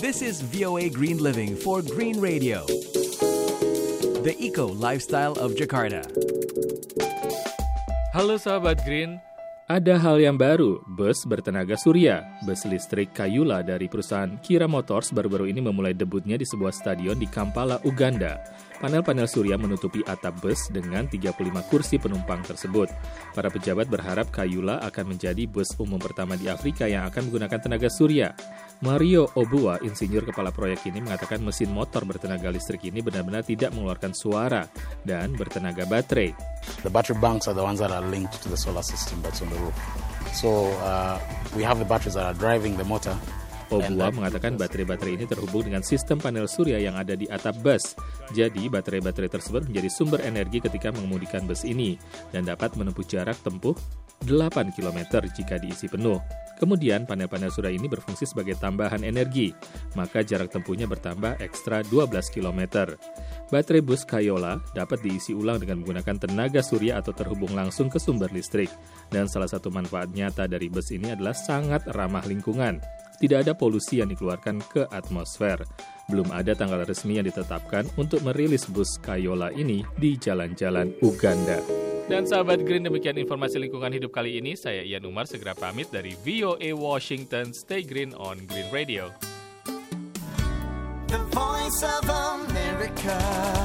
This is VOA Green Living for Green Radio. The eco lifestyle of Jakarta. Halo sahabat Green, ada hal yang baru, bus bertenaga surya. Bus listrik Kayula dari perusahaan Kira Motors baru-baru ini memulai debutnya di sebuah stadion di Kampala, Uganda. Panel-panel surya menutupi atap bus dengan 35 kursi penumpang tersebut. Para pejabat berharap Kayula akan menjadi bus umum pertama di Afrika yang akan menggunakan tenaga surya. Mario Obua, insinyur kepala proyek ini, mengatakan mesin motor bertenaga listrik ini benar-benar tidak mengeluarkan suara dan bertenaga baterai. The battery banks are the ones that are linked to the solar system that's on the roof. So uh, we have the batteries that are driving the motor. Obua mengatakan baterai-baterai ini terhubung dengan sistem panel surya yang ada di atap bus. Jadi, baterai-baterai tersebut menjadi sumber energi ketika mengemudikan bus ini dan dapat menempuh jarak tempuh 8 km jika diisi penuh. Kemudian, panel-panel surya ini berfungsi sebagai tambahan energi, maka jarak tempuhnya bertambah ekstra 12 km. Baterai bus Kayola dapat diisi ulang dengan menggunakan tenaga surya atau terhubung langsung ke sumber listrik. Dan salah satu manfaat nyata dari bus ini adalah sangat ramah lingkungan tidak ada polusi yang dikeluarkan ke atmosfer. Belum ada tanggal resmi yang ditetapkan untuk merilis bus Kayola ini di jalan-jalan Uganda. Dan sahabat Green, demikian informasi lingkungan hidup kali ini. Saya Ian Umar segera pamit dari VOA Washington. Stay green on Green Radio. The voice of America.